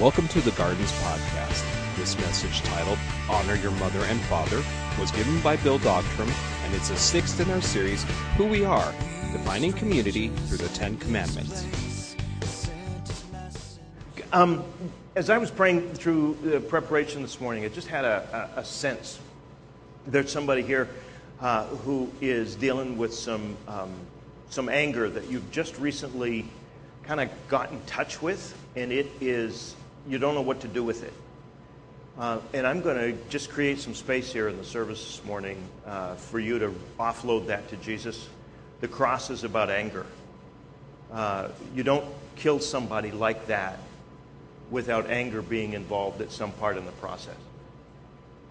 Welcome to the Gardens Podcast. This message titled Honor Your Mother and Father was given by Bill Dogterom, and it's a sixth in our series, Who We Are Defining Community Through the Ten Commandments. Um, as I was praying through the preparation this morning, I just had a, a, a sense there's somebody here uh, who is dealing with some, um, some anger that you've just recently kind of got in touch with, and it is, you don't know what to do with it. Uh, and I'm going to just create some space here in the service this morning uh, for you to offload that to Jesus. The cross is about anger. Uh, you don't kill somebody like that without anger being involved at some part in the process.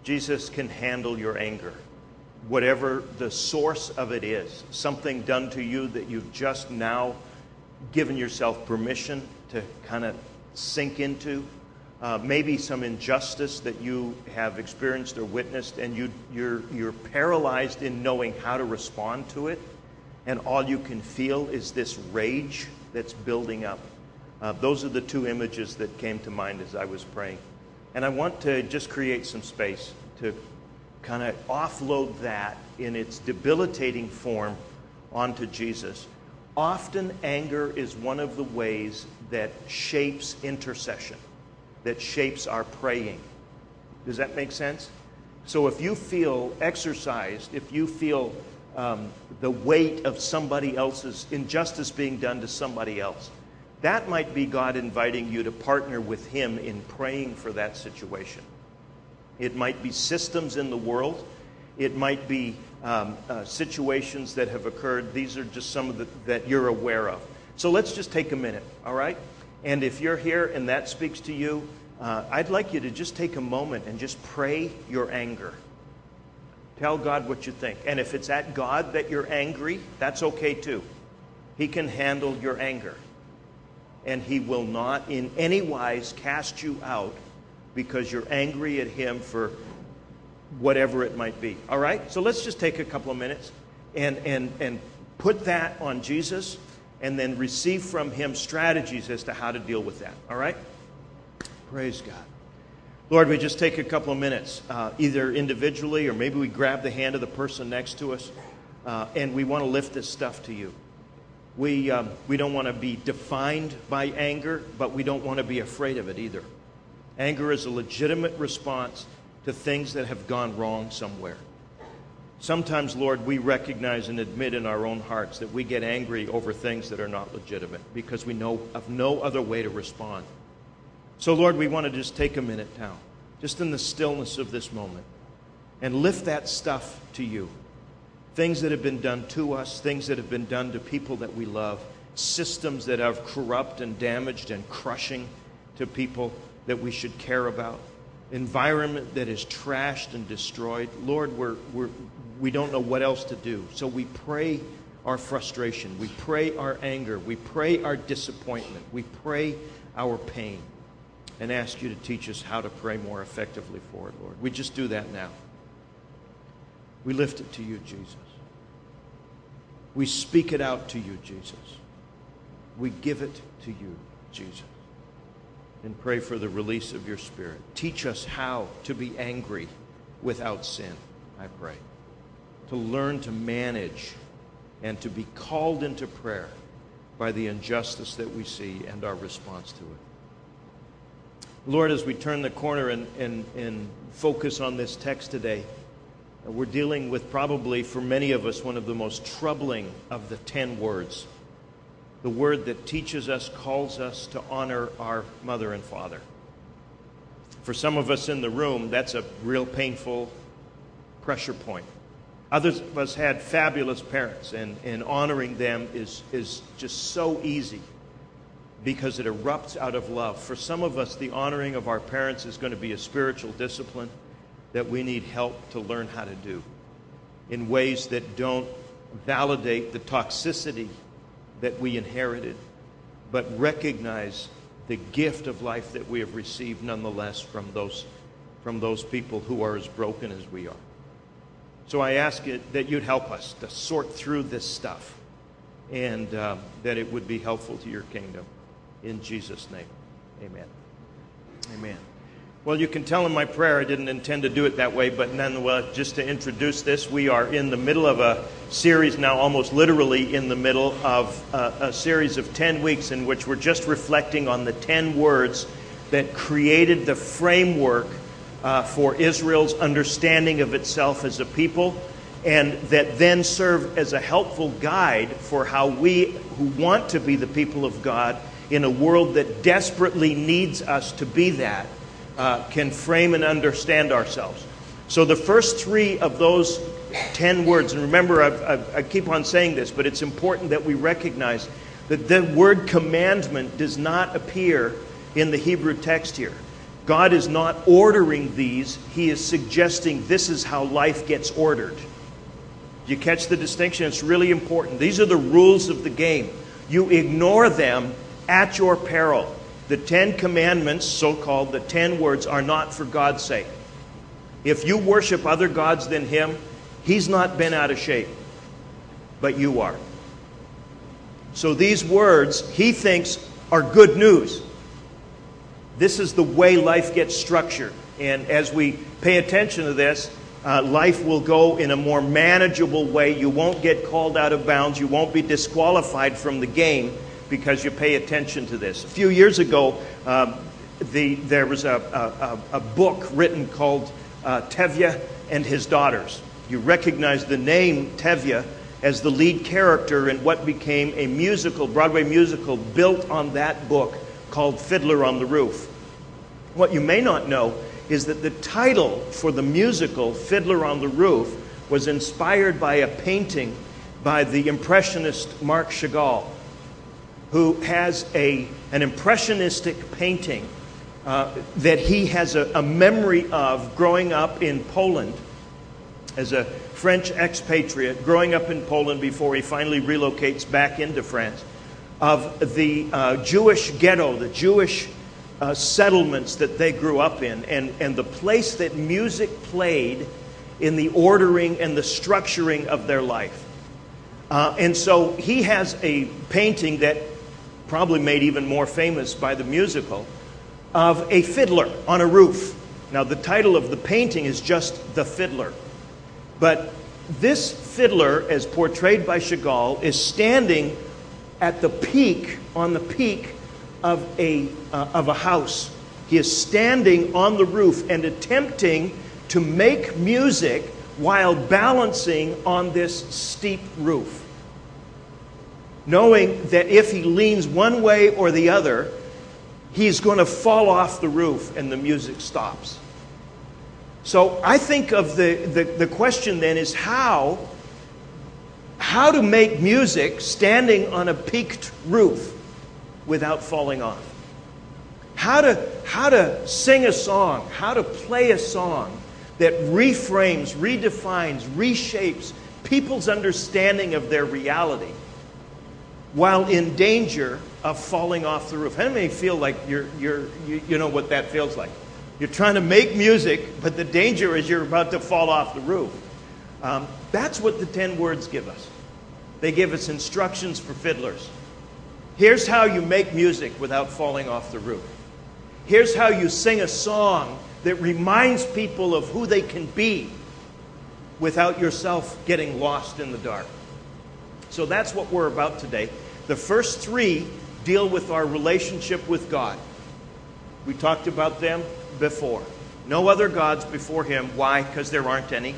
Jesus can handle your anger, whatever the source of it is. Something done to you that you've just now given yourself permission to kind of sink into. Uh, maybe some injustice that you have experienced or witnessed, and you, you're, you're paralyzed in knowing how to respond to it, and all you can feel is this rage that's building up. Uh, those are the two images that came to mind as I was praying. And I want to just create some space to kind of offload that in its debilitating form onto Jesus. Often, anger is one of the ways that shapes intercession, that shapes our praying. Does that make sense? So, if you feel exercised, if you feel um, the weight of somebody else's injustice being done to somebody else, that might be God inviting you to partner with Him in praying for that situation. It might be systems in the world. It might be um, uh, situations that have occurred. These are just some of the that you're aware of. So let's just take a minute, all right? And if you're here and that speaks to you, uh, I'd like you to just take a moment and just pray your anger. Tell God what you think. And if it's at God that you're angry, that's okay too. He can handle your anger and he will not in any wise cast you out because you're angry at him for whatever it might be. All right? So let's just take a couple of minutes and, and, and put that on Jesus and then receive from him strategies as to how to deal with that. All right? Praise God. Lord, we just take a couple of minutes, uh, either individually or maybe we grab the hand of the person next to us, uh, and we want to lift this stuff to you. We, um, we don't want to be defined by anger, but we don't want to be afraid of it either. Anger is a legitimate response to things that have gone wrong somewhere. Sometimes, Lord, we recognize and admit in our own hearts that we get angry over things that are not legitimate because we know of no other way to respond. So, Lord, we want to just take a minute now, just in the stillness of this moment, and lift that stuff to you things that have been done to us, things that have been done to people that we love, systems that are corrupt and damaged and crushing to people that we should care about, environment that is trashed and destroyed. Lord, we're, we're, we don't know what else to do. So we pray our frustration, we pray our anger, we pray our disappointment, we pray our pain, and ask you to teach us how to pray more effectively for it, Lord. We just do that now. We lift it to you, Jesus. We speak it out to you, Jesus. We give it to you, Jesus. And pray for the release of your spirit. Teach us how to be angry without sin, I pray. To learn to manage and to be called into prayer by the injustice that we see and our response to it. Lord, as we turn the corner and, and, and focus on this text today, we're dealing with probably, for many of us, one of the most troubling of the ten words. The word that teaches us, calls us to honor our mother and father. For some of us in the room, that's a real painful pressure point. Others of us had fabulous parents, and, and honoring them is, is just so easy because it erupts out of love. For some of us, the honoring of our parents is going to be a spiritual discipline that we need help to learn how to do in ways that don't validate the toxicity that we inherited, but recognize the gift of life that we have received nonetheless from those, from those people who are as broken as we are. So I ask it that you'd help us to sort through this stuff and um, that it would be helpful to your kingdom. In Jesus' name, amen. Amen. Well, you can tell in my prayer I didn't intend to do it that way, but nonetheless, just to introduce this, we are in the middle of a series now, almost literally in the middle of a, a series of 10 weeks in which we're just reflecting on the 10 words that created the framework uh, for Israel's understanding of itself as a people, and that then serve as a helpful guide for how we who want to be the people of God in a world that desperately needs us to be that uh, can frame and understand ourselves. So, the first three of those 10 words, and remember, I've, I've, i keep on saying this, but it's important that we recognize that the word commandment does not appear in the Hebrew text here. God is not ordering these, He is suggesting this is how life gets ordered. You catch the distinction? It's really important. These are the rules of the game. You ignore them at your peril. The Ten Commandments, so called, the ten words, are not for God's sake. If you worship other gods than Him, He's not been out of shape, but you are. So these words, He thinks, are good news. This is the way life gets structured. And as we pay attention to this, uh, life will go in a more manageable way. You won't get called out of bounds. You won't be disqualified from the game because you pay attention to this. A few years ago, uh, the, there was a, a, a, book written called uh, Tevye and His Daughters. You recognize the name Tevye as the lead character in what became a musical, Broadway musical, built on that book called Fiddler on the Roof. What you may not know is that the title for the musical, Fiddler on the Roof, was inspired by a painting by the Impressionist Marc Chagall who has a, an impressionistic painting uh, that he has a, a memory of growing up in Poland as a French expatriate, growing up in Poland before he finally relocates back into France, of the uh, Jewish ghetto, the Jewish uh, settlements that they grew up in, and, and the place that music played in the ordering and the structuring of their life. Uh, and so he has a painting that probably made even more famous by the musical, of a fiddler on a roof. Now, the title of the painting is just The Fiddler. But this fiddler, as portrayed by Chagall, is standing at the peak, on the peak of a, uh, of a house. He is standing on the roof and attempting to make music while balancing on this steep roof knowing that if he leans one way or the other, he's going to fall off the roof and the music stops. So I think of the, the, the, question then is how, how to make music standing on a peaked roof without falling off. How to, how to sing a song, how to play a song that reframes, redefines, reshapes people's understanding of their reality while in danger of falling off the roof. How many feel like you're, you're, you, you know what that feels like? You're trying to make music, but the danger is you're about to fall off the roof. Um, that's what the 10 words give us. They give us instructions for fiddlers. Here's how you make music without falling off the roof. Here's how you sing a song that reminds people of who they can be without yourself getting lost in the dark. So that's what we're about today. The first three deal with our relationship with God. We talked about them before. No other gods before Him. Why? Because there aren't any.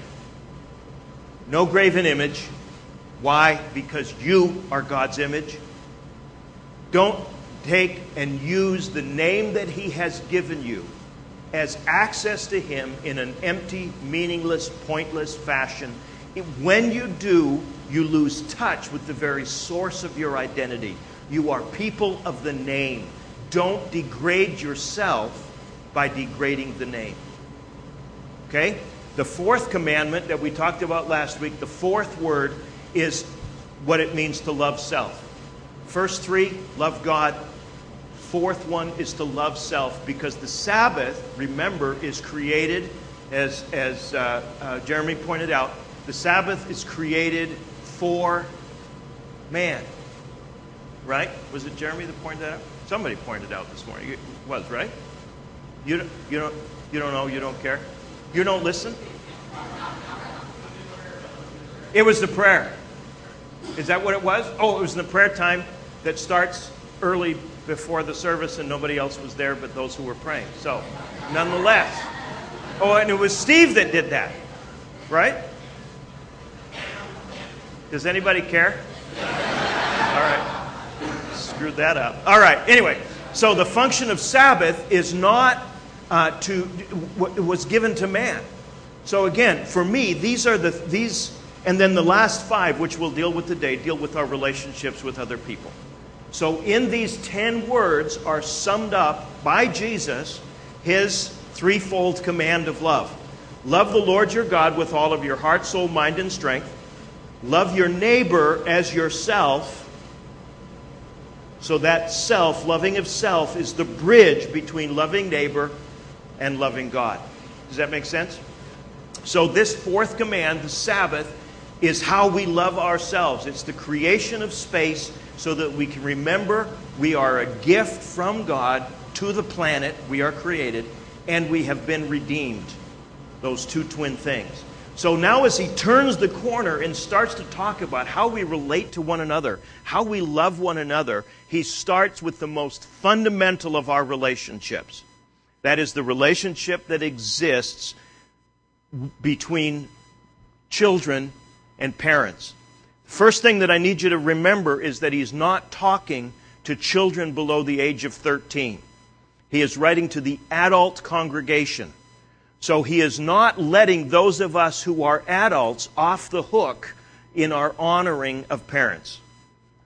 No graven image. Why? Because you are God's image. Don't take and use the name that He has given you as access to Him in an empty, meaningless, pointless fashion. When you do, you lose touch with the very source of your identity. You are people of the name. Don't degrade yourself by degrading the name. Okay? The fourth commandment that we talked about last week, the fourth word is what it means to love self. First three, love God. Fourth one is to love self because the Sabbath, remember, is created, as, as uh, uh, Jeremy pointed out, the Sabbath is created for man. Right? Was it Jeremy that pointed that out? Somebody pointed out this morning. It was, right? You don't, you don't, you don't know, you don't care? You don't listen? It was the prayer. Is that what it was? Oh, it was in the prayer time that starts early before the service and nobody else was there but those who were praying. So, nonetheless. Oh, and it was Steve that did that, right? Does anybody care? All right. Screwed that up. All right. Anyway, so the function of Sabbath is not uh, to was given to man. So again, for me, these are the these, and then the last five, which we'll deal with today, deal with our relationships with other people. So in these ten words are summed up by Jesus his threefold command of love. Love the Lord your God with all of your heart, soul, mind, and strength. Love your neighbor as yourself. So that self, loving of self, is the bridge between loving neighbor and loving God. Does that make sense? So, this fourth command, the Sabbath, is how we love ourselves. It's the creation of space so that we can remember we are a gift from God to the planet. We are created, and we have been redeemed. Those two twin things. So now, as he turns the corner and starts to talk about how we relate to one another, how we love one another, he starts with the most fundamental of our relationships. That is the relationship that exists between children and parents. First thing that I need you to remember is that he's not talking to children below the age of 13. He is writing to the adult congregation. So he is not letting those of us who are adults off the hook in our honoring of parents.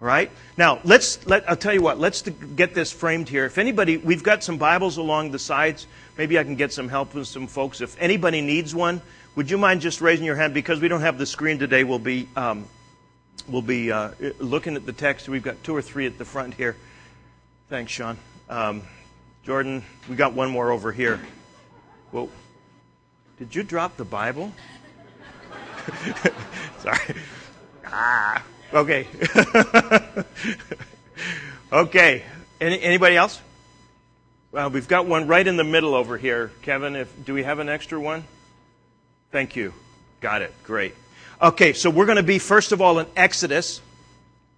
Right? Now, let's let I'll tell you what, let's get this framed here. If anybody we've got some Bibles along the sides. Maybe I can get some help with some folks. If anybody needs one, would you mind just raising your hand? Because we don't have the screen today, we'll be um, we'll be uh, looking at the text. We've got two or three at the front here. Thanks, Sean. Um, Jordan, we got one more over here. Whoa. Did you drop the Bible? Sorry. Ah. Okay. okay. Any, anybody else? Well, we've got one right in the middle over here. Kevin, if do we have an extra one? Thank you. Got it. Great. Okay, so we're going to be first of all in Exodus,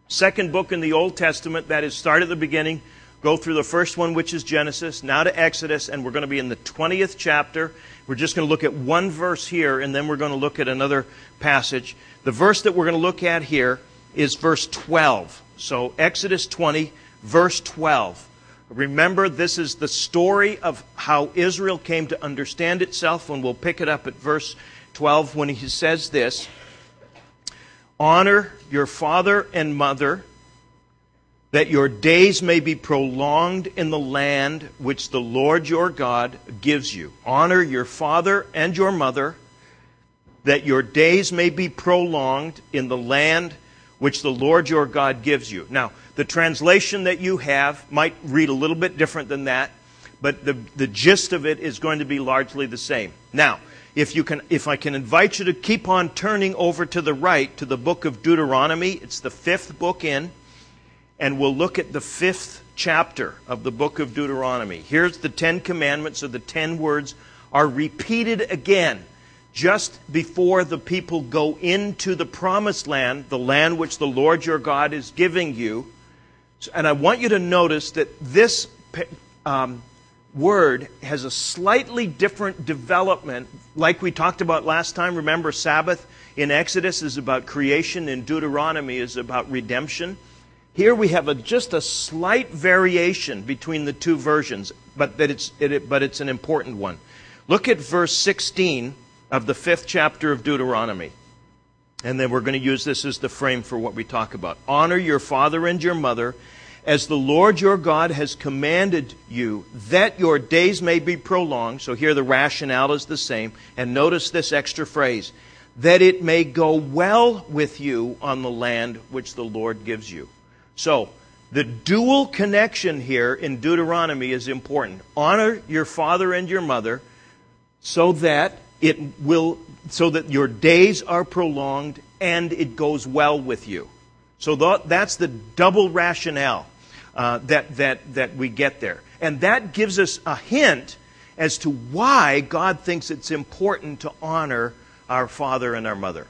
second book in the Old Testament that is start at the beginning, go through the first one which is Genesis, now to Exodus and we're going to be in the 20th chapter we're just going to look at one verse here, and then we're going to look at another passage. The verse that we're going to look at here is verse 12. So, Exodus 20, verse 12. Remember, this is the story of how Israel came to understand itself, and we'll pick it up at verse 12 when he says this Honor your father and mother that your days may be prolonged in the land which the Lord your God gives you. Honor your father and your mother, that your days may be prolonged in the land which the Lord your God gives you. Now, the translation that you have might read a little bit different than that, but the, the gist of it is going to be largely the same. Now, if, you can, if I can invite you to keep on turning over to the right to the book of Deuteronomy, it's the fifth book in and we'll look at the fifth chapter of the book of Deuteronomy. Here's the Ten Commandments, or the ten words are repeated again just before the people go into the promised land, the land which the Lord your God is giving you. And I want you to notice that this um, word has a slightly different development, like we talked about last time. Remember, Sabbath in Exodus is about creation, in Deuteronomy is about redemption. Here we have a, just a slight variation between the two versions, but, that it's, it, but it's an important one. Look at verse 16 of the fifth chapter of Deuteronomy. And then we're going to use this as the frame for what we talk about. Honor your father and your mother as the Lord your God has commanded you, that your days may be prolonged. So here the rationale is the same. And notice this extra phrase that it may go well with you on the land which the Lord gives you. So, the dual connection here in Deuteronomy is important. Honor your father and your mother so that it will so that your days are prolonged and it goes well with you. So that's the double rationale uh, that, that, that we get there. And that gives us a hint as to why God thinks it's important to honor our father and our mother.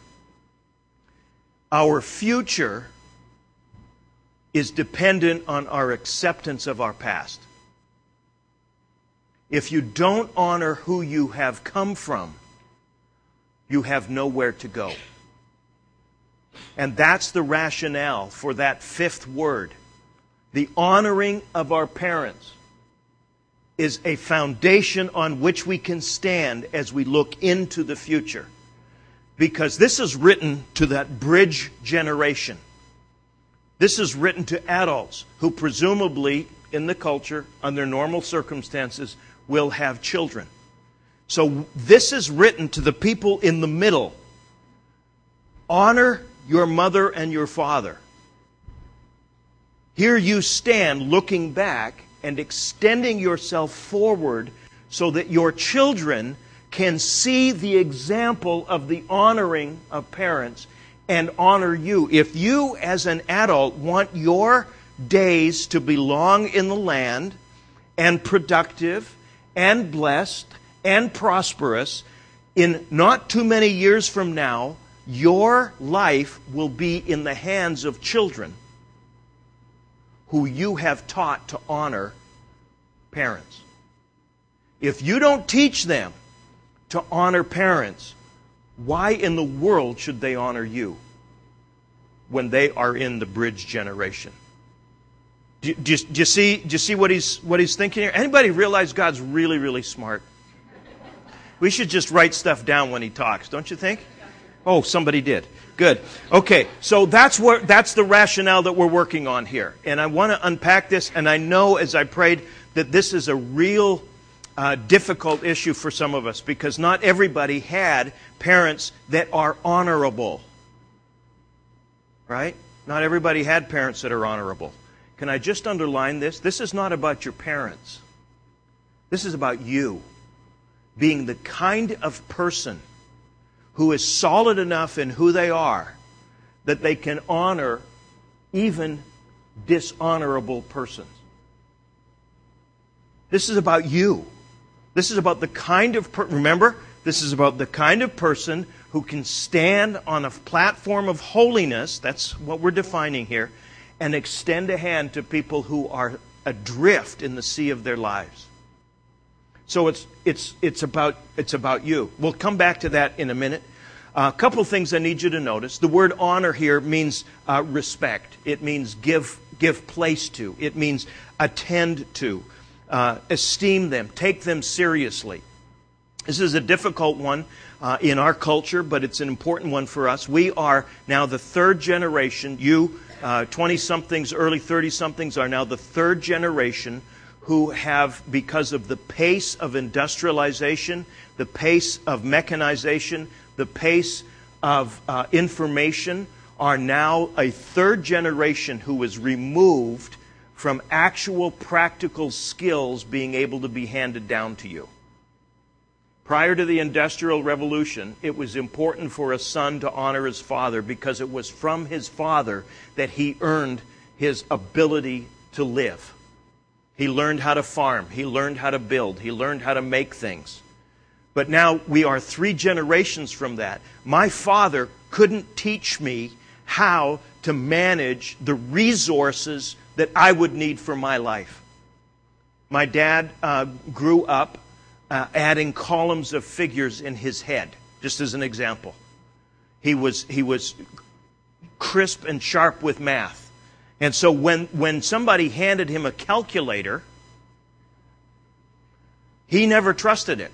Our future is dependent on our acceptance of our past. If you don't honor who you have come from, you have nowhere to go. And that's the rationale for that fifth word. The honoring of our parents is a foundation on which we can stand as we look into the future. Because this is written to that bridge generation. This is written to adults who presumably, in the culture, under normal circumstances, will have children. So this is written to the people in the middle. Honor your mother and your father. Here you stand looking back and extending yourself forward so that your children can see the example of the honoring of parents and honor you. If you, as an adult, want your days to be long in the land and productive and blessed and prosperous, in not too many years from now, your life will be in the hands of children who you have taught to honor parents. If you don't teach them to honor parents, why in the world should they honor you when they are in the bridge generation? Do, do, do, you see, do you see what he's, what he's thinking here? Anybody realize God's really, really smart? We should just write stuff down when he talks, don't you think? Oh, somebody did. Good. Okay, so that's where that's the rationale that we're working on here, and I want to unpack this. And I know as I prayed that this is a real uh, difficult issue for some of us because not everybody had parents that are honorable. Right? Not everybody had parents that are honorable. Can I just underline this? This is not about your parents. This is about you being the kind of person who is solid enough in who they are that they can honor even dishonorable persons. This is about you. This is about the kind of per- remember, this is about the kind of person who can stand on a platform of holiness, that's what we're defining here, and extend a hand to people who are adrift in the sea of their lives. So it's, it's, it's, about, it's about you. We'll come back to that in a minute. A uh, couple things I need you to notice. The word honor here means uh, respect, it means give, give place to, it means attend to, uh, esteem them, take them seriously. This is a difficult one uh, in our culture, but it's an important one for us. We are now the third generation. You, 20 uh, somethings, early 30 somethings, are now the third generation who have, because of the pace of industrialization, the pace of mechanization, the pace of uh, information, are now a third generation who is removed from actual practical skills being able to be handed down to you. Prior to the Industrial Revolution, it was important for a son to honor his father because it was from his father that he earned his ability to live. He learned how to farm. He learned how to build. He learned how to make things. But now we are three generations from that. My father couldn't teach me how to manage the resources that I would need for my life. My dad uh, grew up uh, adding columns of figures in his head, just as an example. He was, he was crisp and sharp with math. And so when, when somebody handed him a calculator, he never trusted it.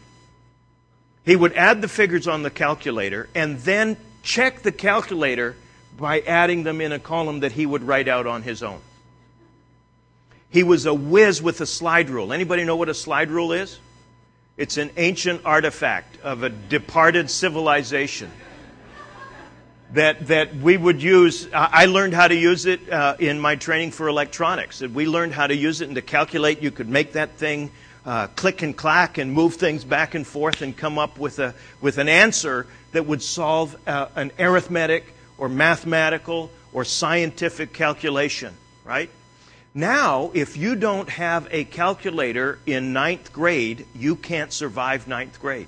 He would add the figures on the calculator and then check the calculator by adding them in a column that he would write out on his own. He was a whiz with a slide rule. Anybody know what a slide rule is? It's an ancient artifact of a departed civilization that, that we would use. I learned how to use it uh, in my training for electronics. We learned how to use it and to calculate. You could make that thing uh, click and clack and move things back and forth and come up with, a, with an answer that would solve uh, an arithmetic or mathematical or scientific calculation, right? Now, if you don't have a calculator in ninth grade, you can't survive ninth grade.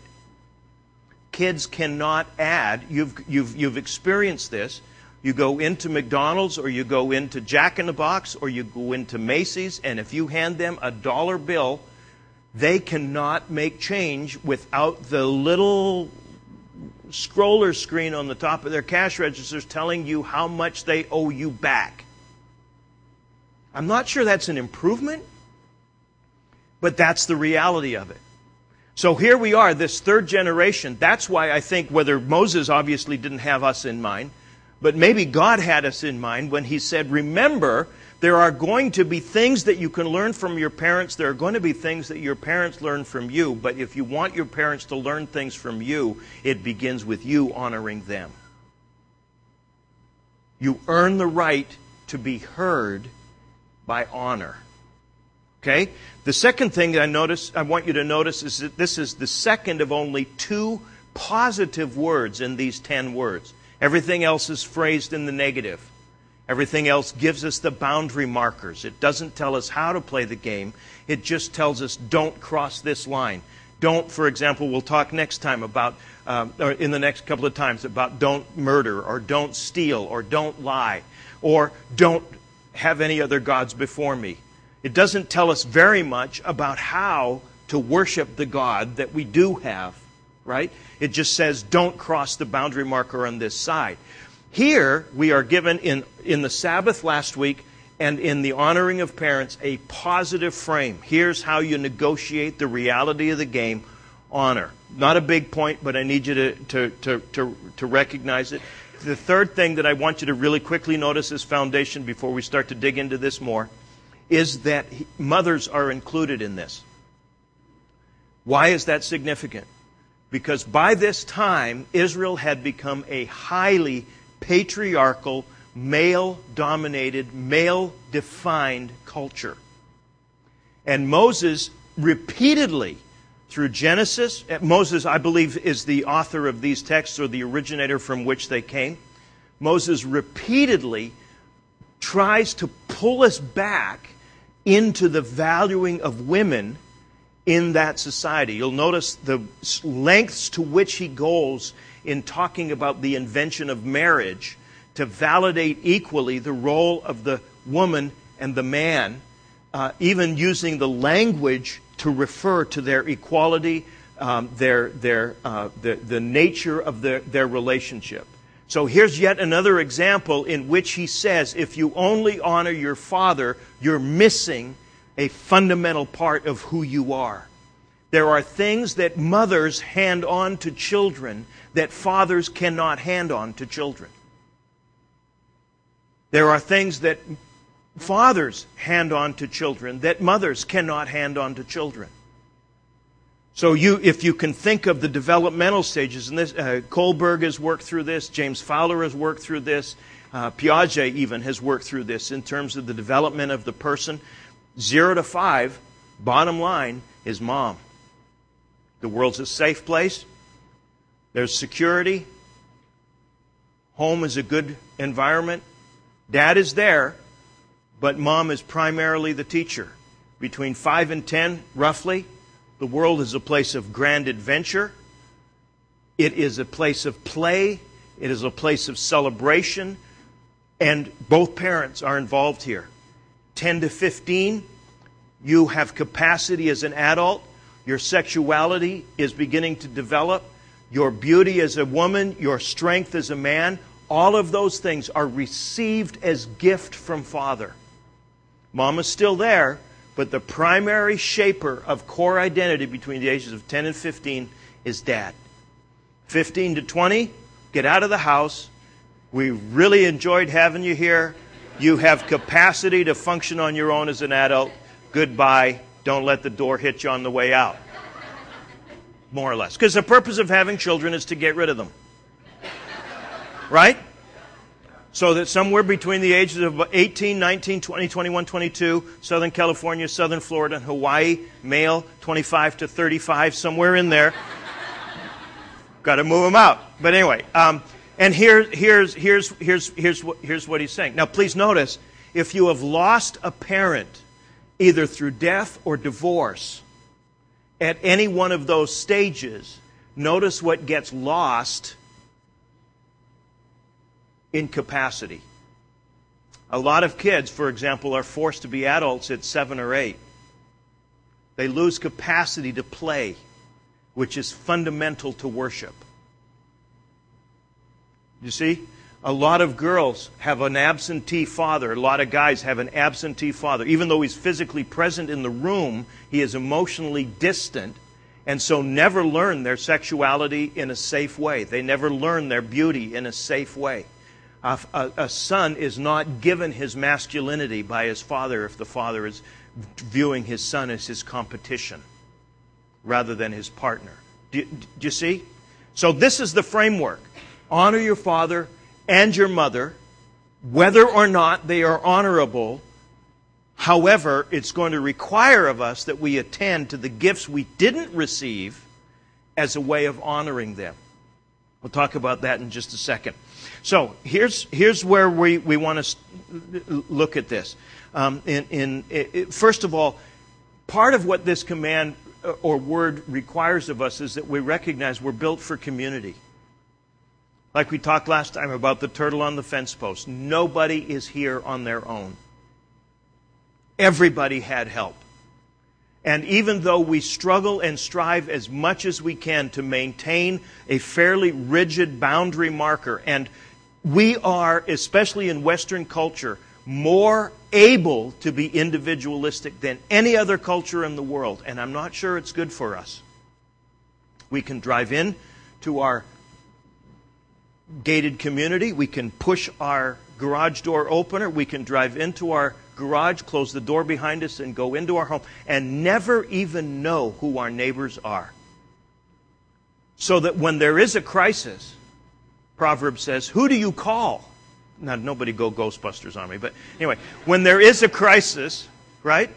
Kids cannot add. You've, you've, you've experienced this. You go into McDonald's or you go into Jack in the Box or you go into Macy's, and if you hand them a dollar bill, they cannot make change without the little scroller screen on the top of their cash registers telling you how much they owe you back. I'm not sure that's an improvement, but that's the reality of it. So here we are, this third generation. That's why I think whether Moses obviously didn't have us in mind, but maybe God had us in mind when he said, Remember, there are going to be things that you can learn from your parents. There are going to be things that your parents learn from you. But if you want your parents to learn things from you, it begins with you honoring them. You earn the right to be heard by honor. Okay? The second thing that I notice I want you to notice is that this is the second of only two positive words in these 10 words. Everything else is phrased in the negative. Everything else gives us the boundary markers. It doesn't tell us how to play the game. It just tells us don't cross this line. Don't, for example, we'll talk next time about, um, or in the next couple of times, about don't murder, or don't steal, or don't lie, or don't have any other gods before me. It doesn't tell us very much about how to worship the God that we do have, right? It just says, don't cross the boundary marker on this side. Here, we are given in, in the Sabbath last week and in the honoring of parents a positive frame. Here's how you negotiate the reality of the game honor. Not a big point, but I need you to, to, to, to, to recognize it the third thing that I want you to really quickly notice as foundation before we start to dig into this more is that mothers are included in this. Why is that significant? Because by this time, Israel had become a highly patriarchal, male dominated, male defined culture. And Moses repeatedly through Genesis. Moses, I believe, is the author of these texts or the originator from which they came. Moses repeatedly tries to pull us back into the valuing of women in that society. You'll notice the lengths to which he goes in talking about the invention of marriage to validate equally the role of the woman and the man, uh, even using the language to refer to their equality, um, their, their, uh, the, the nature of their, their relationship. So here's yet another example in which he says if you only honor your father, you're missing a fundamental part of who you are. There are things that mothers hand on to children that fathers cannot hand on to children. There are things that fathers hand on to children that mothers cannot hand on to children. So you, if you can think of the developmental stages, and this, uh, Kohlberg has worked through this, James Fowler has worked through this, uh, Piaget even has worked through this in terms of the development of the person. Zero to five, bottom line, is mom. The world's a safe place. There's security. Home is a good environment. Dad is there, but mom is primarily the teacher. Between 5 and 10, roughly, the world is a place of grand adventure. It is a place of play. It is a place of celebration. And both parents are involved here. 10 to 15, you have capacity as an adult. Your sexuality is beginning to develop. Your beauty as a woman, your strength as a man, all of those things are received as gift from Father. Mama's still there, but the primary shaper of core identity between the ages of 10 and 15 is dad. 15 to 20, get out of the house. We really enjoyed having you here. You have capacity to function on your own as an adult. Goodbye. Don't let the door hit you on the way out. More or less. Because the purpose of having children is to get rid of them. Right? So that somewhere between the ages of 18, 19, 20, 21, 22, Southern California, Southern Florida, and Hawaii, male, 25 to 35, somewhere in there. Got to move them out. But anyway, um, and here, here's, here's, here's, here's, what, here's what he's saying. Now, please notice, if you have lost a parent, either through death or divorce, at any one of those stages, notice what gets lost in capacity. A lot of kids, for example, are forced to be adults at seven or eight. They lose capacity to play, which is fundamental to worship. You see? A lot of girls have an absentee father. A lot of guys have an absentee father. Even though he's physically present in the room, he is emotionally distant and so never learn their sexuality in a safe way. They never learn their beauty in a safe way. A, a, a, son is not given his masculinity by his father if the father is viewing his son as his competition rather than his partner. Do, do you see? So, this is the framework honor your father and your mother, whether or not they are honorable. However, it's going to require of us that we attend to the gifts we didn't receive as a way of honoring them. We'll talk about that in just a second. So here's, here's where we, we want to look at this. Um, in, in, it, first of all, part of what this command uh, or word requires of us is that we recognize we're built for community. Like we talked last time about the turtle on the fence post. Nobody is here on their own. Everybody had help. And even though we struggle and strive as much as we can to maintain a fairly rigid boundary marker, and we are, especially in Western culture, more able to be individualistic than any other culture in the world, and I'm not sure it's good for us. We can drive in to our gated community. We can push our garage door opener. We can drive into our garage, close the door behind us, and go into our home and never even know who our neighbors are. So that when there is a crisis, Proverb says, Who do you call? Now, nobody go Ghostbusters on me, but anyway, when there is a crisis, right?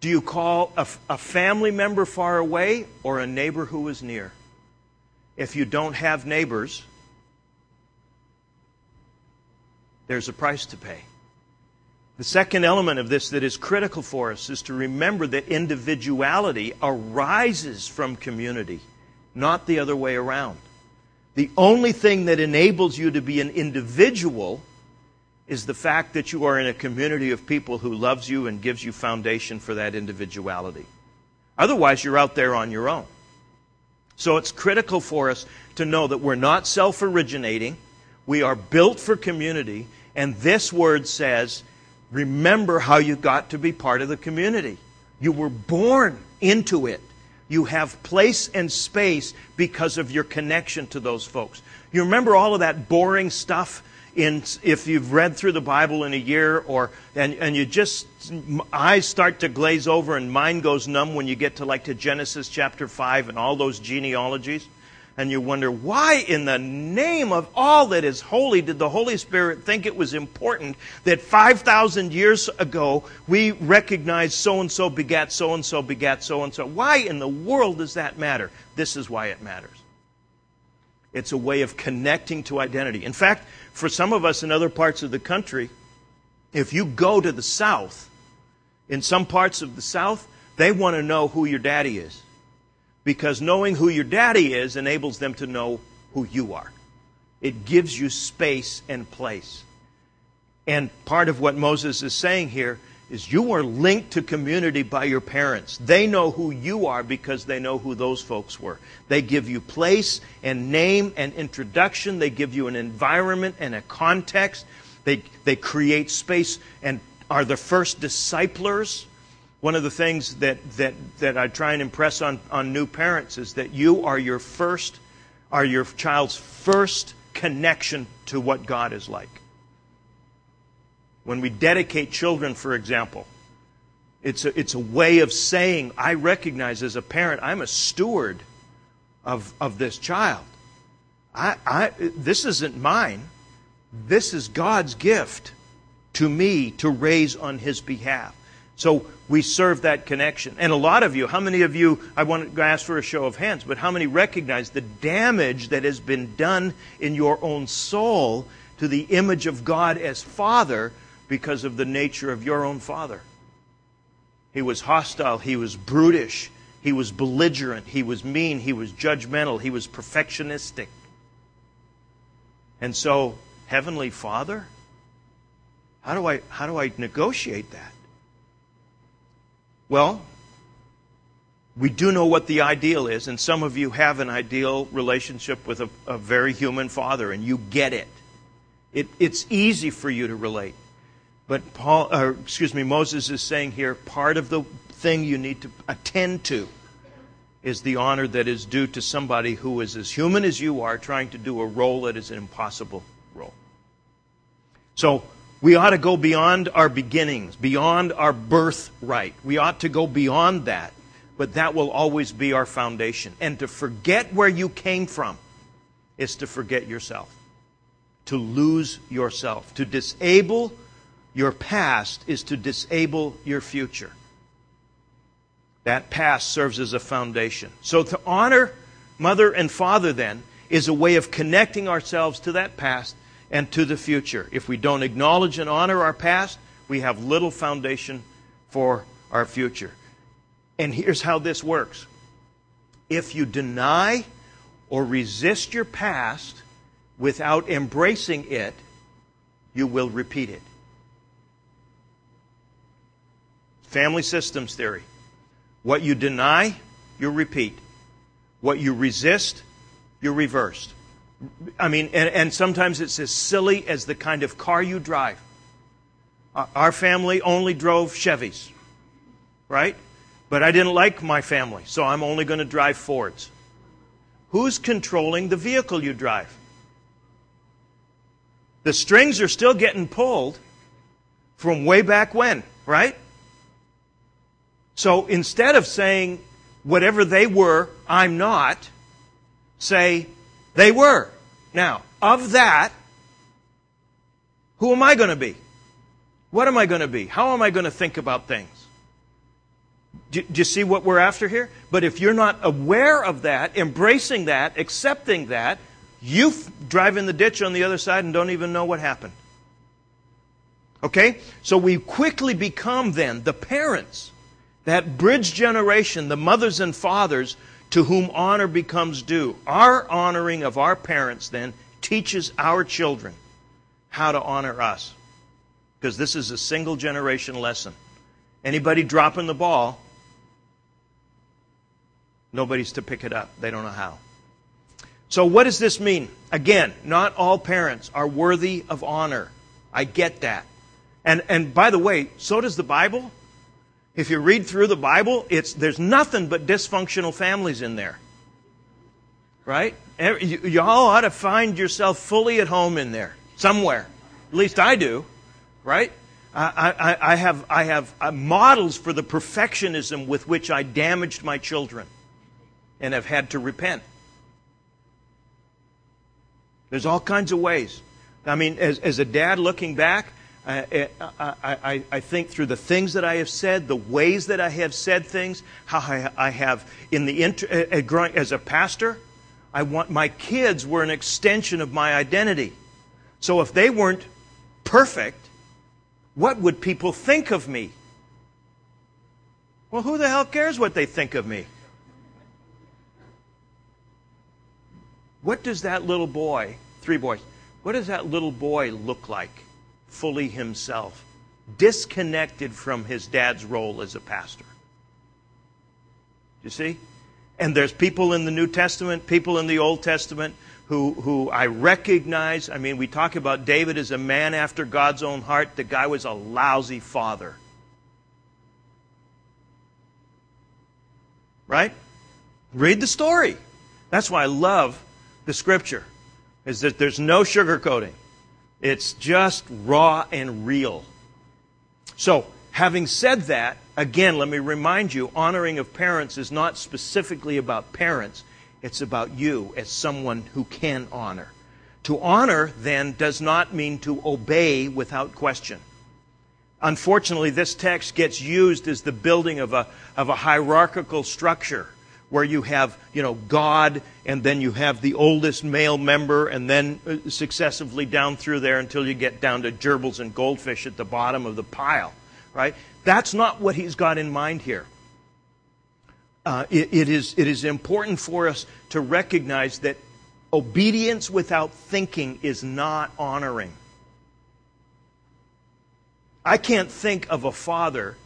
Do you call a, a family member far away or a neighbor who is near? If you don't have neighbors, there's a price to pay. The second element of this that is critical for us is to remember that individuality arises from community, not the other way around. The only thing that enables you to be an individual is the fact that you are in a community of people who loves you and gives you foundation for that individuality. Otherwise, you're out there on your own. So it's critical for us to know that we're not self originating. We are built for community, and this word says, remember how you got to be part of the community. You were born into it. You have place and space because of your connection to those folks. You remember all of that boring stuff in if you've read through the Bible in a year or and, and you just eyes start to glaze over and mind goes numb when you get to like to Genesis chapter 5 and all those genealogies and you wonder why in the name of all that is holy did the Holy Spirit think it was important that 5,000 years ago we recognize so and so begat so and so begat so and so. Why in the world does that matter? This is why it matters. It's a way of connecting to identity. In fact, for some of us in other parts of the country, if you go to the South, in some parts of the South, they want to know who your daddy is because knowing who your daddy is enables them to know who you are. It gives you space and place. And part of what Moses is saying here is you are linked to community by your parents. They know who you are because they know who those folks were. They give you place and name and introduction. They give you an environment and a context. They, they create space and are the first disciplers one of the things that, that, that I try and impress on, on new parents is that you are your first, are your child's first connection to what God is like. When we dedicate children, for example, it's a, it's a way of saying, I recognize as a parent, I'm a steward of, of this child. I, I, this isn't mine. This is God's gift to me to raise on His behalf. So we serve that connection. And a lot of you, how many of you, I want to ask for a show of hands, but how many recognize the damage that has been done in your own soul to the image of God as Father because of the nature of your own father. He was hostile, he was brutish, he was belligerent, he was mean, he was judgmental, he was perfectionistic. And so, Heavenly Father, how do I, how do I negotiate that? Well, we do know what the ideal is, and some of you have an ideal relationship with a, a very human father, and you get it. it. It's easy for you to relate. But Paul, or excuse me, Moses is saying here, part of the thing you need to attend to is the honor that is due to somebody who is as human as you are, trying to do a role that is an impossible role. So we ought to go beyond our beginnings, beyond our birthright. We ought to go beyond that but that will always be our foundation. And to forget where you came from is to forget yourself, to lose yourself. To disable your past is to disable your future. That past serves as a foundation. So to honor mother and father, then, is a way of connecting ourselves to that past and to the future. If we don't acknowledge and honor our past, we have little foundation for our future. And here's how this works if you deny or resist your past without embracing it, you will repeat it. Family systems theory. What you deny, you repeat. What you resist, you reversed. I mean, and, and, sometimes it's as silly as the kind of car you drive. Uh, our family only drove Chevys, right? But I didn't like my family, so I'm only going to drive Fords. Who's controlling the vehicle you drive? The strings are still getting pulled from way back when, right? So instead of saying, whatever they were, I'm not, say, they were. Now, of that, who am I going to be? What am I going to be? How am I going to think about things? Do, do, you see what we're after here? But if you're not aware of that, embracing that, accepting that, you f- drive in the ditch on the other side and don't even know what happened. Okay? So we quickly become then the parents, that bridge generation, the mothers and fathers to whom honor becomes due. Our honoring of our parents then teaches our children how to honor us. Because this is a single generation lesson. Anybody dropping the ball, nobody's to pick it up. They don't know how. So, what does this mean? Again, not all parents are worthy of honor. I get that. And, and by the way, so does the Bible. If you read through the Bible, it's, there's nothing but dysfunctional families in there. Right? You, you all ought to find yourself fully at home in there, somewhere. At least I do. Right? I, I, I have, I have uh, models for the perfectionism with which I damaged my children and have had to repent. There's all kinds of ways. I mean, as, as a dad looking back, I, I, I, think through the things that I have said, the ways that I have said things, how I, I have in the inter, as a pastor, I want my kids were an extension of my identity. So if they weren't perfect, what would people think of me? Well, who the hell cares what they think of me? What does that little boy, three boys, what does that little boy look like fully himself, disconnected from his dad's role as a pastor? You see? And there's people in the New Testament, people in the Old Testament who, who I recognize. I mean, we talk about David as a man after God's own heart. The guy was a lousy father. Right? Read the story. That's why I love the scripture is that there's no sugarcoating. It's just raw and real. So, having said that, again, let me remind you honoring of parents is not specifically about parents, it's about you as someone who can honor. To honor, then, does not mean to obey without question. Unfortunately, this text gets used as the building of a, of a hierarchical structure where you have, you know, God and then you have the oldest male member and then uh, successively down through there until you get down to gerbils and goldfish at the bottom of the pile, right? That's not what he's got in mind here. Uh, it, it, is, it is important for us to recognize that obedience without thinking is not honoring. I can't think of a father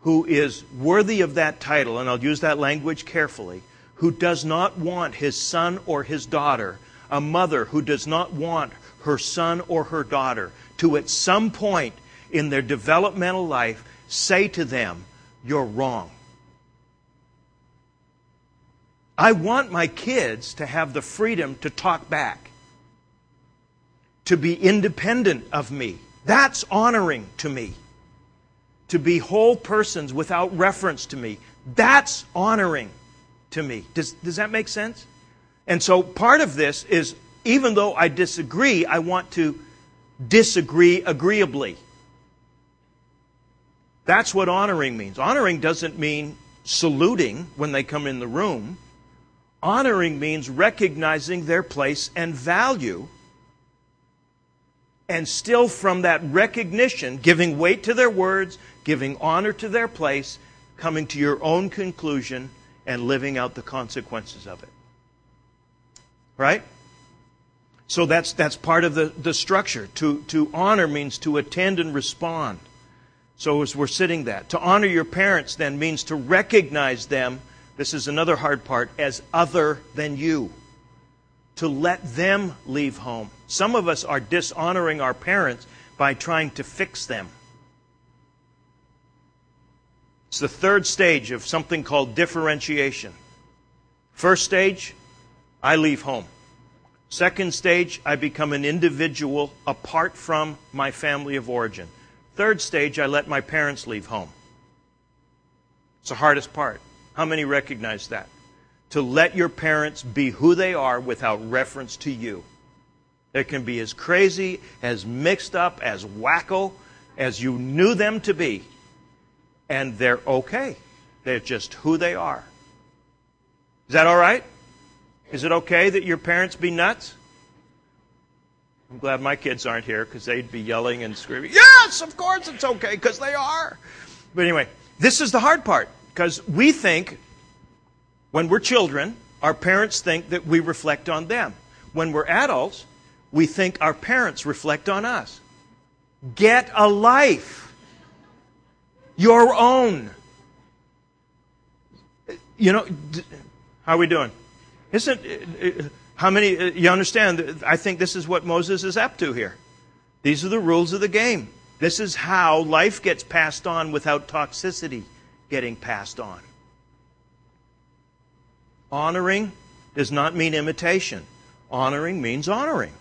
who is worthy of that title, and I'll use that language carefully, who does not want his son or his daughter, a mother who does not want her son or her daughter to at some point in their developmental life say to them, You're wrong. I want my kids to have the freedom to talk back, to be independent of me. That's honoring to me. To be whole persons without reference to me. That's honoring to me. Does, does that make sense? And so part of this is even though I disagree, I want to disagree agreeably. That's what honoring means. Honoring doesn't mean saluting when they come in the room. Honoring means recognizing their place and value, and still from that recognition, giving weight to their words, giving honor to their place, coming to your own conclusion, and living out the consequences of it. Right? So that's, that's part of the, the structure. To, to honor means to attend and respond. So as we're sitting that, to honor your parents then means to recognize them, this is another hard part, as other than you. To let them leave home. Some of us are dishonoring our parents by trying to fix them. It's the third stage of something called differentiation. First stage, I leave home. Second stage, I become an individual apart from my family of origin. Third stage, I let my parents leave home. It's the hardest part. How many recognize that? To let your parents be who they are without reference to you. They can be as crazy, as mixed up, as wacko as you knew them to be. And they're okay. They're just who they are. Is that all right? Is it okay that your parents be nuts? I'm glad my kids aren't here because they'd be yelling and screaming, Yes, of course it's okay because they are. But anyway, this is the hard part because we think when we're children, our parents think that we reflect on them. When we're adults, we think our parents reflect on us. Get a life. Your own. You know, how are we doing? Isn't how many, uh, you understand, I think this is what Moses is up to here. These are the rules of the game. This is how life gets passed on without toxicity getting passed on. Honoring does not mean imitation. Honoring means honoring.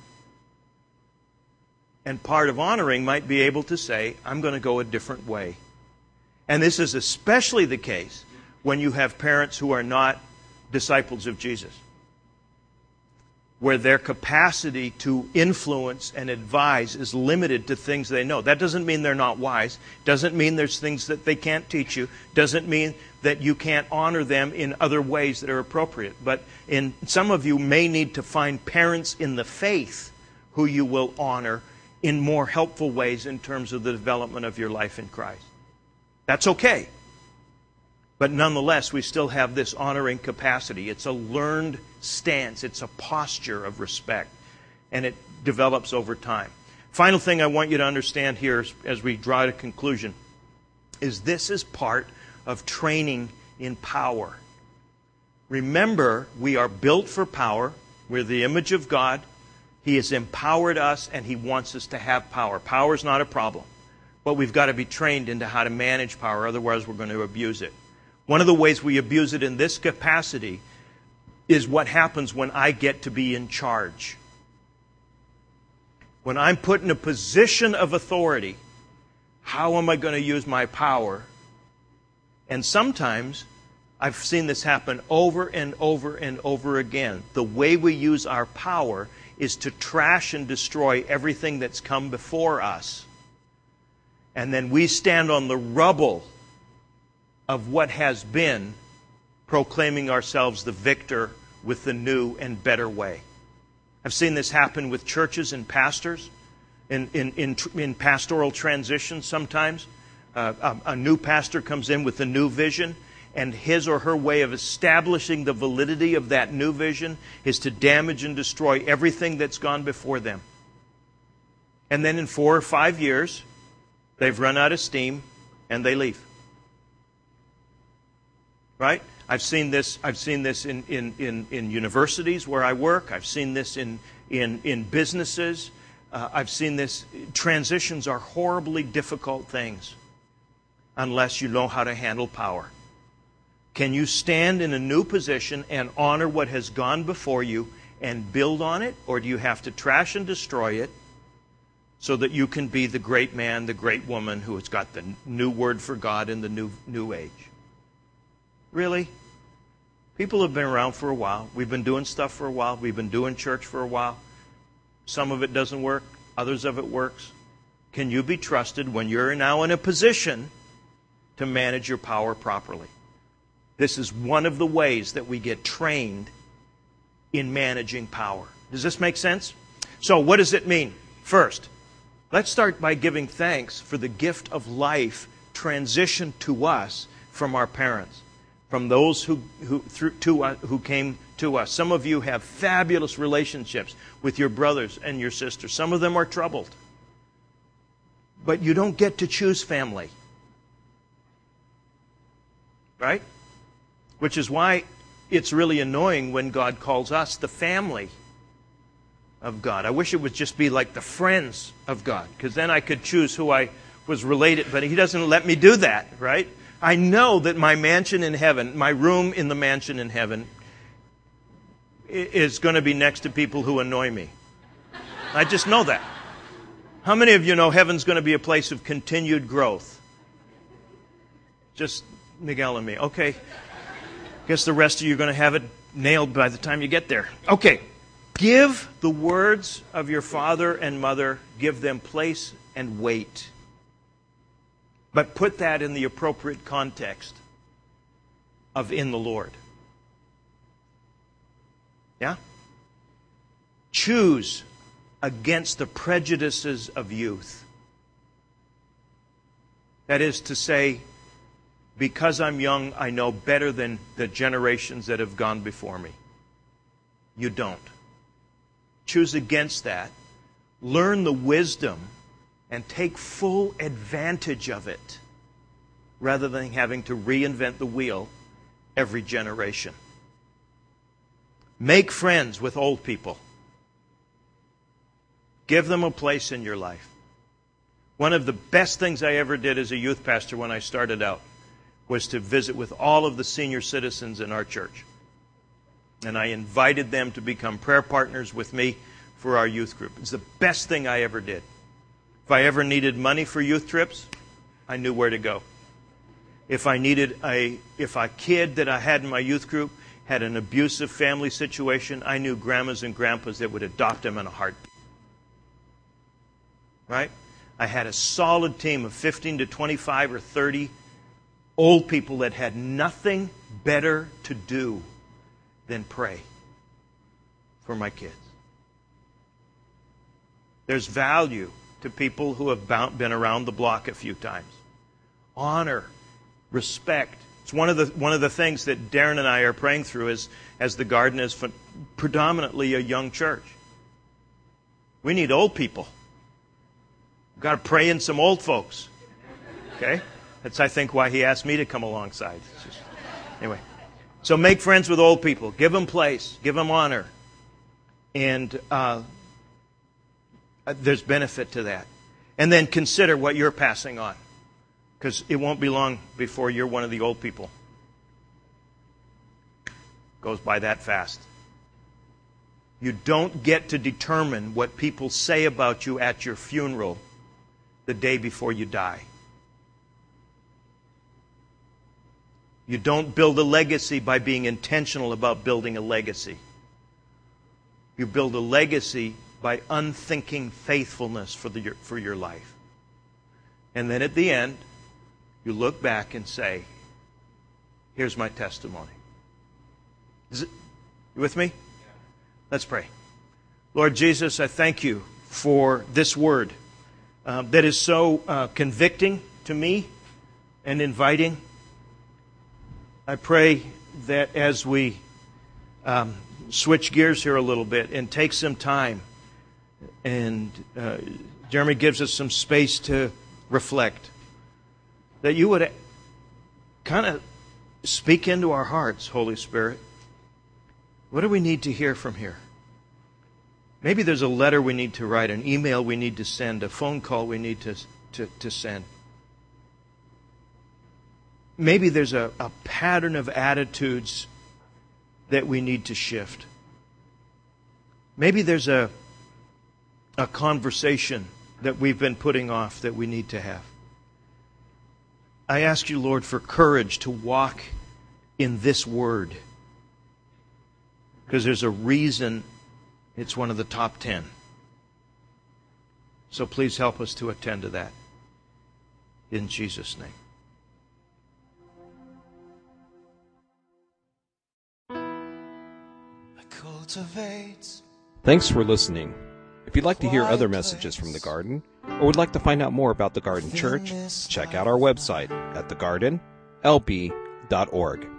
And part of honoring might be able to say, I'm going to go a different way. And this is especially the case when you have parents who are not disciples of Jesus where their capacity to influence and advise is limited to things they know. That doesn't mean they're not wise. Doesn't mean there's things that they can't teach you. Doesn't mean that you can't honor them in other ways that are appropriate. But in some of you may need to find parents in the faith who you will honor in more helpful ways in terms of the development of your life in Christ. That's okay. But nonetheless, we still have this honoring capacity. It's a learned stance, it's a posture of respect, and it develops over time. Final thing I want you to understand here as we draw to conclusion is this is part of training in power. Remember, we are built for power. We're the image of God. He has empowered us and He wants us to have power. Power is not a problem. But we've got to be trained into how to manage power, otherwise, we're going to abuse it. One of the ways we abuse it in this capacity is what happens when I get to be in charge. When I'm put in a position of authority, how am I going to use my power? And sometimes I've seen this happen over and over and over again. The way we use our power is to trash and destroy everything that's come before us. And then we stand on the rubble of what has been proclaiming ourselves the victor with the new and better way. I've seen this happen with churches and pastors in, in, in, in pastoral transitions sometimes. Uh, a, a new pastor comes in with a new vision, and his or her way of establishing the validity of that new vision is to damage and destroy everything that's gone before them. And then in four or five years, they've run out of steam and they leave. Right? I've seen this, I've seen this in, in, in, in universities where I work. I've seen this in, in, in businesses. Uh, I've seen this. Transitions are horribly difficult things unless you know how to handle power. Can you stand in a new position and honor what has gone before you and build on it? Or do you have to trash and destroy it so that you can be the great man, the great woman who has got the new word for God in the new, new age? Really? People have been around for a while. We've been doing stuff for a while. We've been doing church for a while. Some of it doesn't work, others of it works. Can you be trusted when you're now in a position to manage your power properly? This is one of the ways that we get trained in managing power. Does this make sense? So, what does it mean? First, let's start by giving thanks for the gift of life transitioned to us from our parents from those who, who, through, to, uh, who came to us. Some of you have fabulous relationships with your brothers and your sisters. Some of them are troubled. But you don't get to choose family. Right? Which is why it's really annoying when God calls us the family of God. I wish it would just be like the friends of God, because then I could choose who I was related, but He doesn't let me do that, right? I know that my mansion in heaven, my room in the mansion in heaven, is going to be next to people who annoy me. I just know that. How many of you know heaven's going to be a place of continued growth? Just Miguel and me. Okay. Guess the rest of you are going to have it nailed by the time you get there. Okay. Give the words of your father and mother, give them place and weight. But put that in the appropriate context of in the Lord. Yeah? Choose against the prejudices of youth. That is to say, because I'm young, I know better than the generations that have gone before me. You don't. Choose against that. Learn the wisdom and take full advantage of it rather than having to reinvent the wheel every generation. Make friends with old people. Give them a place in your life. One of the best things I ever did as a youth pastor when I started out was to visit with all of the senior citizens in our church. And I invited them to become prayer partners with me for our youth group. It's the best thing I ever did. If I ever needed money for youth trips, I knew where to go. If I needed a, if a kid that I had in my youth group had an abusive family situation, I knew grandmas and grandpas that would adopt him in a heartbeat. Right? I had a solid team of 15 to 25 or 30 old people that had nothing better to do than pray for my kids. There's value to people who have been around the block a few times. Honor, respect. It's one of the one of the things that Darren and I are praying through as as the garden is predominantly a young church. We need old people. We've got to pray in some old folks. Okay? That's I think why he asked me to come alongside. Just, anyway. So make friends with old people. Give them place. Give them honor. And uh, Uh, there's benefit to that. And then consider what you're passing on. Because it won't be long before you're one of the old people. Goes by that fast. You don't get to determine what people say about you at your funeral the day before you die. You don't build a legacy by being intentional about building a legacy. You build a legacy by unthinking faithfulness for, the, for your life. And then at the end, you look back and say, Here's my testimony. Is it, you with me? Let's pray. Lord Jesus, I thank you for this word uh, that is so uh, convicting to me and inviting. I pray that as we um, switch gears here a little bit and take some time, and uh, Jeremy gives us some space to reflect, that you would kind of speak into our hearts, Holy Spirit. What do we need to hear from here? Maybe there's a letter we need to write, an email we need to send, a phone call we need to, to, to send. Maybe there's a, a pattern of attitudes that we need to shift. Maybe there's a, a conversation that we've been putting off that we need to have. I ask you, Lord, for courage to walk in this word because there's a reason it's one of the top 10. So please help us to attend to that. In Jesus' name. Thanks for listening. If you'd like to hear other messages from the garden, or would like to find out more about the Garden Church, check out our website at thegardennlb.org.